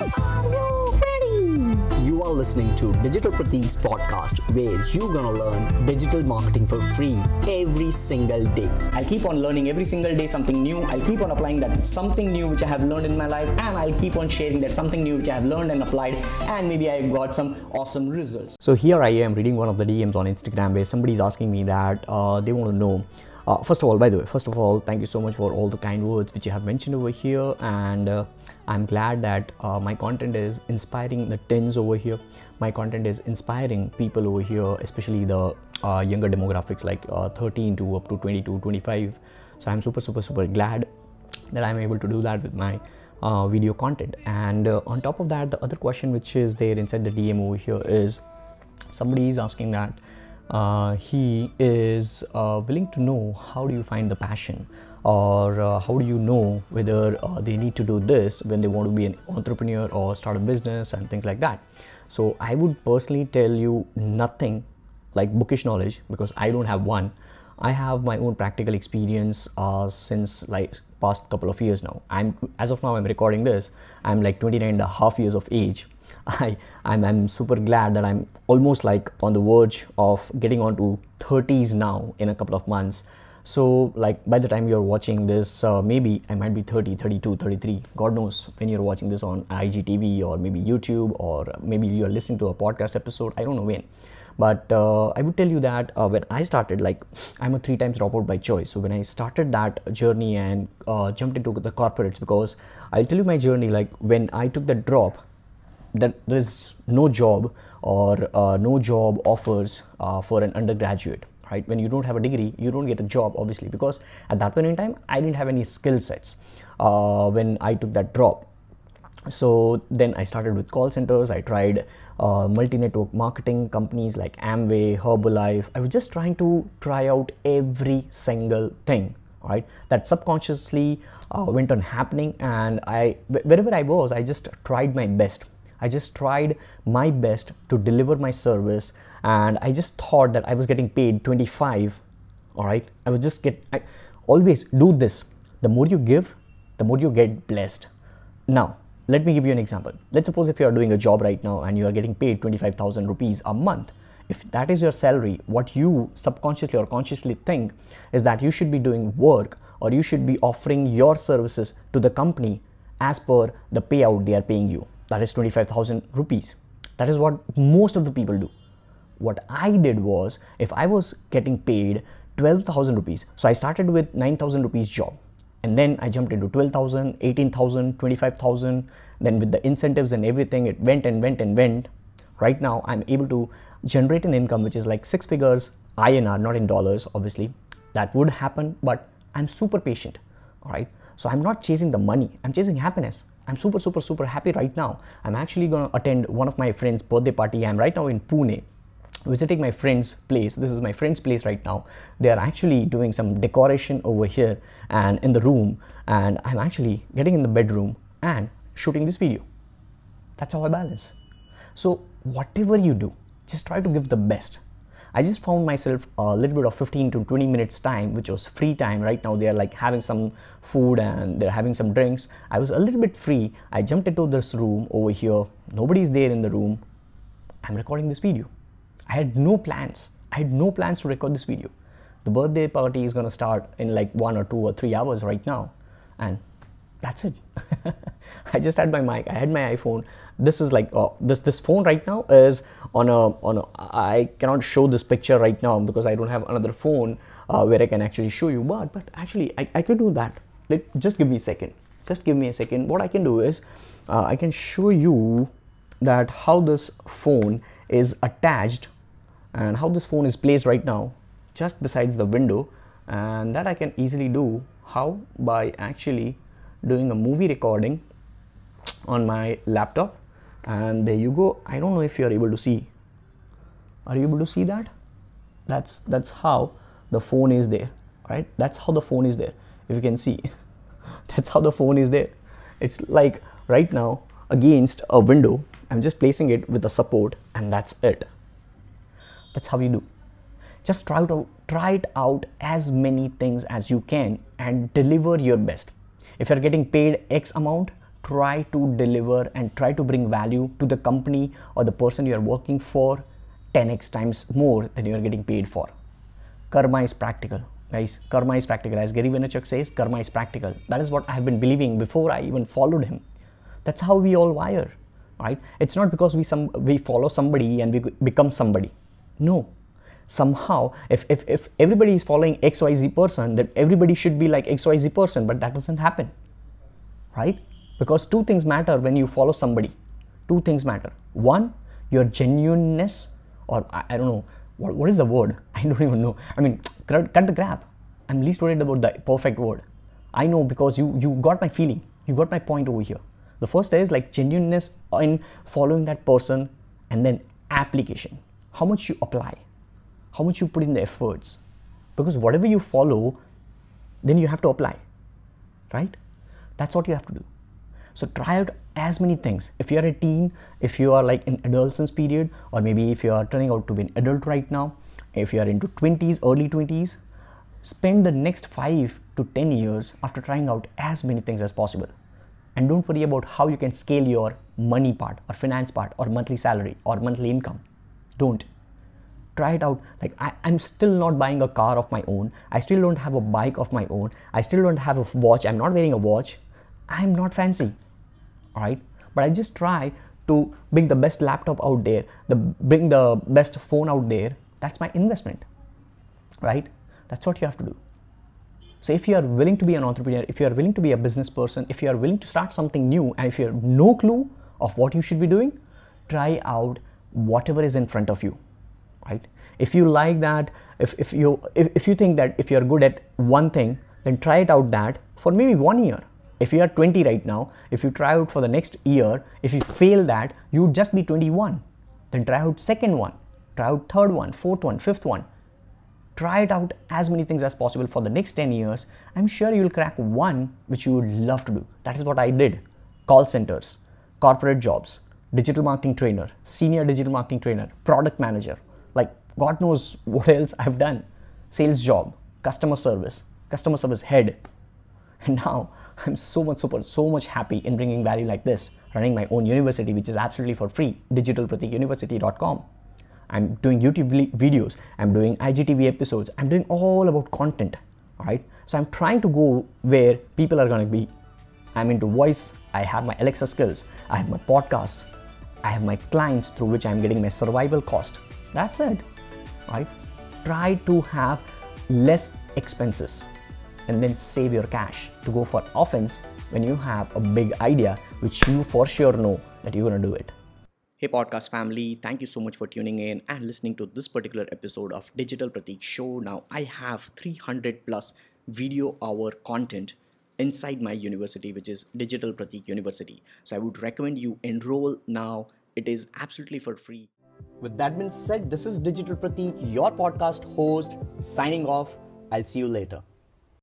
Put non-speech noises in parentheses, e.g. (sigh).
Are you ready? You are listening to Digital Pratik's podcast where you're gonna learn digital marketing for free every single day. I'll keep on learning every single day something new. I'll keep on applying that something new which I have learned in my life, and I'll keep on sharing that something new which I have learned and applied, and maybe I got some awesome results. So here I am reading one of the DMs on Instagram where somebody's asking me that uh, they want to know. Uh, first of all, by the way, first of all, thank you so much for all the kind words which you have mentioned over here, and uh, I'm glad that uh, my content is inspiring the tens over here. My content is inspiring people over here, especially the uh, younger demographics like uh, 13 to up to 22, 25. So I'm super, super, super glad that I'm able to do that with my uh, video content. And uh, on top of that, the other question which is there inside the DM over here is somebody is asking that uh, he is willing to know how do you find the passion or uh, how do you know whether uh, they need to do this when they want to be an entrepreneur or start a business and things like that? So i would personally tell you nothing like bookish knowledge because i don't have one. I have my own practical experience uh, since like past couple of years now. I'm as of now i'm recording this. I'm like 29 and a half years of age. (laughs) I, I'm, I'm super glad that I'm almost like on the verge of getting onto 30s now in a couple of months. So, like by the time you're watching this, uh, maybe I might be 30, 32, 33. God knows when you're watching this on IGTV or maybe YouTube or maybe you're listening to a podcast episode. I don't know when. But uh, I would tell you that uh, when I started, like I'm a three times dropout by choice. So when I started that journey and uh, jumped into the corporates, because I'll tell you my journey, like when I took the drop, that there is no job or uh, no job offers uh, for an undergraduate right? When you don't have a degree you don't get a job obviously because at that point in time i didn't have any skill sets uh, when i took that drop. So then i started with call centers. I tried uh, multi-network marketing companies like amway herbalife. I was just trying to try out every single thing right? That subconsciously uh, went on happening and i wherever i was i just tried my best. I just tried my best to deliver my service and I just thought that I was getting paid 25 all right? I would just get I always do this. The more you give the more you get blessed. Now let me give you an example. Let's suppose if you are doing a job right now and you are getting paid 25000 rupees a month if that is your salary what you subconsciously or consciously think is that you should be doing work or you should be offering your services to the company as per the payout they are paying you. That is 25,000 rupees. That is what most of the people do. What I did was, if I was getting paid 12,000 rupees, so I started with 9,000 rupees job, and then I jumped into 12,000, 18,000, 25,000. Then with the incentives and everything, it went and went and went. Right now, I'm able to generate an income which is like six figures INR, not in dollars, obviously. That would happen, but I'm super patient. All right. So I'm not chasing the money, I'm chasing happiness. I'm super, super, super happy right now. I'm actually going to attend one of my friend's birthday party. I'm right now in Pune visiting my friend's place. This is my friend's place right now. They are actually doing some decoration over here and in the room, and I'm actually getting in the bedroom and shooting this video. That's how I balance. So, whatever you do, just try to give the best. I just found myself a little bit of 15 to 20 minutes time, which was free time. Right now, they're like having some food and they're having some drinks. I was a little bit free. I jumped into this room over here. Nobody's there in the room. I'm recording this video. I had no plans. I had no plans to record this video. The birthday party is gonna start in like one or two or three hours right now. And that's it. (laughs) I just had my mic. I had my iPhone. This is like uh, this this phone right now is on a on a. I cannot show this picture right now because I don't have another phone uh, where I can actually show you. But but actually I, I could do that. Let just give me a second. Just give me a second. What I can do is uh, I can show you that how this phone is attached and how this phone is placed right now just besides the window and that I can easily do how? By actually doing a movie recording on my laptop. And there you go. I don't know if you are able to see. Are you able to see that? That's that's how the phone is there right? That's how the phone is there if you can see. (laughs) That's how the phone is there. It's like right now against a window i'm just placing it with a support and that's it that's how you do just try to try it out as many things as you can and deliver your best if you're getting paid x amount try to deliver and try to bring value to the company or the person you are working for 10x times more than you are getting paid for. Karma is practical. Guys, karma is practical. As Gary Vaynerchuk says, karma is practical. That is what I have been believing before I even followed him. That's how we all wire, right? It's not because we some we follow somebody and we become somebody. No. Somehow, if, if, if everybody is following XYZ person, then everybody should be like XYZ person, but that doesn't happen. Right? Because two things matter when you follow somebody. Two things matter. One, your genuineness, or I, I don't know, what, what is the word? (laughs) I don't even know. I mean, cut, cut the crap. I'm least worried about the perfect word. I know because you you got my feeling. You got my point over here. The first is like genuineness in following that person and then application. How much you apply, how much you put in the efforts. Because whatever you follow, then you have to apply. Right? That's what you have to do. So try out as many things. If you're a teen, if you are like in adolescence period, or maybe if you are turning out to be an adult right now, if you are into 20s, early 20s, spend the next 5 to 10 years after trying out as many things as possible. And don't worry about how you can scale your money part or finance part or monthly salary or monthly income. Don't. Try it out. Like, I, I'm still not buying a car of my own. I still don't have a bike of my own. I still don't have a watch. I'm not wearing a watch I'm not fancy, all right? But I just try to bring the best laptop out there, the bring the best phone out there. That's my investment, right? That's what you have to do. So if you are willing to be an entrepreneur, if you are willing to be a business person, if you are willing to start something new, and if you have no clue of what you should be doing, try out whatever is in front of you, right? If you like that, if, if you if, if you think that if you're good at one thing, then try it out that for maybe one year if you are 20 right now, if you try out for the next year, if you fail that, you would just be 21. Then try out second one, try out third one, fourth one, fifth one. Try it out as many things as possible for the next 10 years. I'm sure you'll crack one which you would love to do. That is what I did. Call centers, corporate jobs, digital marketing trainer, senior digital marketing trainer, product manager. Like God knows what else I've done. Sales job, customer service, customer service head. And now I'm so much super so much happy in bringing value like this, running my own university which is absolutely for free, digitalpratikuniversity.com. I'm doing YouTube videos, I'm doing IGTV episodes, I'm doing all about content. All right. So I'm trying to go where people are going to be. I'm into voice, I have my Alexa skills, I have my podcasts, I have my clients through which I'm getting my survival cost. That's it. Right? Try to have less expenses and then save your cash to go for offense when you have a big idea which you for sure know that you're going to do it. Hey, podcast family, thank you so much for tuning in and listening to this particular episode of Digital Pratik Show. Now, I have 300 plus video hour content inside my university, which is Digital Pratik University. So, I would recommend you enroll now. It is absolutely for free. With that being said, this is Digital Pratik, your podcast host, signing off. I'll see you later.